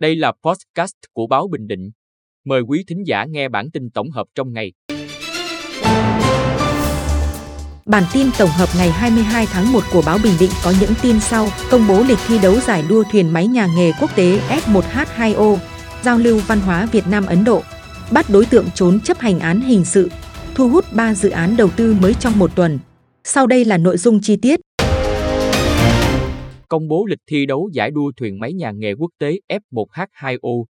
Đây là podcast của báo Bình Định. Mời quý thính giả nghe bản tin tổng hợp trong ngày. Bản tin tổng hợp ngày 22 tháng 1 của báo Bình Định có những tin sau: công bố lịch thi đấu giải đua thuyền máy nhà nghề quốc tế F1H2O, giao lưu văn hóa Việt Nam Ấn Độ, bắt đối tượng trốn chấp hành án hình sự, thu hút 3 dự án đầu tư mới trong một tuần. Sau đây là nội dung chi tiết. Công bố lịch thi đấu giải đua thuyền máy nhà nghề quốc tế F1H2O.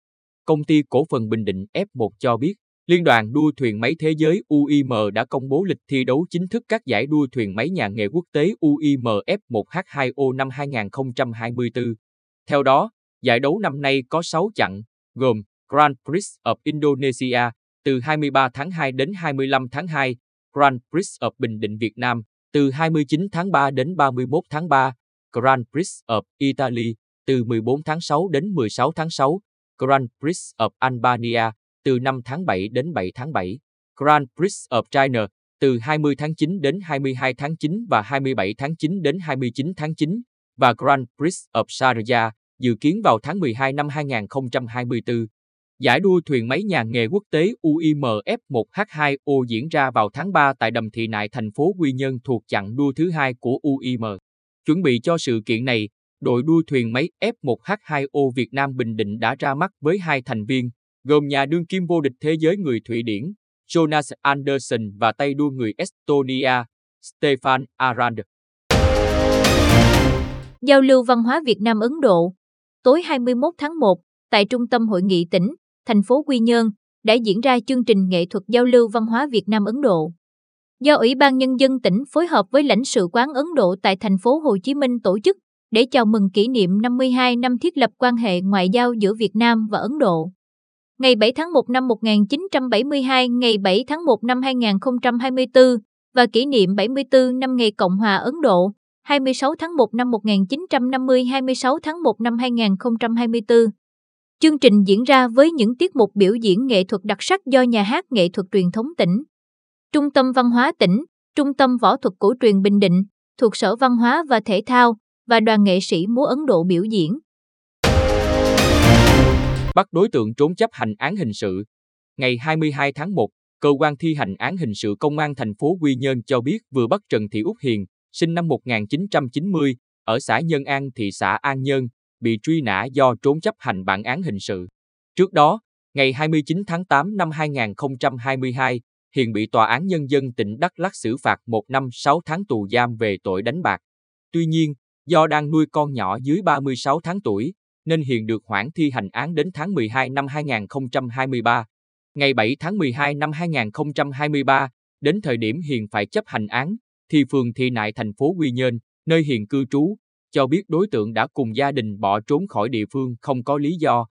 Công ty cổ phần Bình Định F1 cho biết, Liên đoàn đua thuyền máy thế giới UIM đã công bố lịch thi đấu chính thức các giải đua thuyền máy nhà nghề quốc tế UIM F1H2O năm 2024. Theo đó, giải đấu năm nay có 6 chặng, gồm Grand Prix of Indonesia từ 23 tháng 2 đến 25 tháng 2, Grand Prix of Bình Định Việt Nam từ 29 tháng 3 đến 31 tháng 3, Grand Prix of Italy từ 14 tháng 6 đến 16 tháng 6, Grand Prix of Albania từ 5 tháng 7 đến 7 tháng 7, Grand Prix of China từ 20 tháng 9 đến 22 tháng 9 và 27 tháng 9 đến 29 tháng 9 và Grand Prix of Sharjah dự kiến vào tháng 12 năm 2024. Giải đua thuyền máy nhà nghề quốc tế UIMF 1H2O diễn ra vào tháng 3 tại Đầm Thị Nại thành phố Quy Nhơn thuộc chặng đua thứ hai của UIM. Chuẩn bị cho sự kiện này, đội đua thuyền máy F1H2O Việt Nam Bình Định đã ra mắt với hai thành viên, gồm nhà đương kim vô địch thế giới người Thụy Điển, Jonas Anderson và tay đua người Estonia, Stefan Arand. Giao lưu văn hóa Việt Nam Ấn Độ Tối 21 tháng 1, tại Trung tâm Hội nghị tỉnh, thành phố Quy Nhơn, đã diễn ra chương trình nghệ thuật giao lưu văn hóa Việt Nam Ấn Độ. Do Ủy ban Nhân dân tỉnh phối hợp với lãnh sự quán Ấn Độ tại thành phố Hồ Chí Minh tổ chức để chào mừng kỷ niệm 52 năm thiết lập quan hệ ngoại giao giữa Việt Nam và Ấn Độ. Ngày 7 tháng 1 năm 1972, ngày 7 tháng 1 năm 2024 và kỷ niệm 74 năm ngày Cộng hòa Ấn Độ, 26 tháng 1 năm 1950, 26 tháng 1 năm 2024. Chương trình diễn ra với những tiết mục biểu diễn nghệ thuật đặc sắc do nhà hát nghệ thuật truyền thống tỉnh, Trung tâm Văn hóa tỉnh, Trung tâm Võ thuật cổ truyền Bình Định, thuộc Sở Văn hóa và Thể thao và đoàn nghệ sĩ múa Ấn Độ biểu diễn. Bắt đối tượng trốn chấp hành án hình sự. Ngày 22 tháng 1, cơ quan thi hành án hình sự công an thành phố Quy Nhơn cho biết vừa bắt Trần Thị Út Hiền, sinh năm 1990, ở xã Nhân An, thị xã An Nhơn, bị truy nã do trốn chấp hành bản án hình sự. Trước đó, ngày 29 tháng 8 năm 2022, Hiền bị Tòa án Nhân dân tỉnh Đắk Lắc xử phạt 1 năm 6 tháng tù giam về tội đánh bạc. Tuy nhiên, do đang nuôi con nhỏ dưới 36 tháng tuổi, nên Hiền được hoãn thi hành án đến tháng 12 năm 2023. Ngày 7 tháng 12 năm 2023, đến thời điểm Hiền phải chấp hành án, thì phường Thị Nại thành phố Quy Nhơn, nơi Hiền cư trú, cho biết đối tượng đã cùng gia đình bỏ trốn khỏi địa phương không có lý do.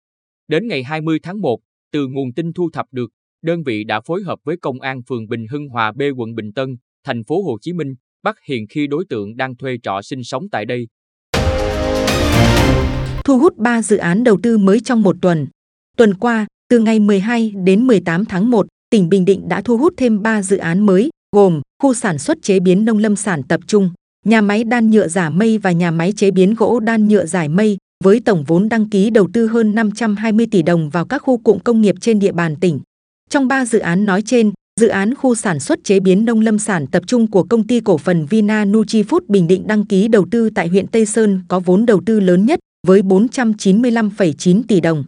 Đến ngày 20 tháng 1, từ nguồn tin thu thập được, đơn vị đã phối hợp với công an phường Bình Hưng Hòa B quận Bình Tân, thành phố Hồ Chí Minh, bắt hiện khi đối tượng đang thuê trọ sinh sống tại đây. Thu hút 3 dự án đầu tư mới trong một tuần. Tuần qua, từ ngày 12 đến 18 tháng 1, tỉnh Bình Định đã thu hút thêm 3 dự án mới, gồm khu sản xuất chế biến nông lâm sản tập trung, nhà máy đan nhựa giả mây và nhà máy chế biến gỗ đan nhựa giải mây, với tổng vốn đăng ký đầu tư hơn 520 tỷ đồng vào các khu cụm công nghiệp trên địa bàn tỉnh. Trong 3 dự án nói trên, dự án khu sản xuất chế biến nông lâm sản tập trung của công ty cổ phần Vina Nuchi Food Bình Định đăng ký đầu tư tại huyện Tây Sơn có vốn đầu tư lớn nhất với 495,9 tỷ đồng.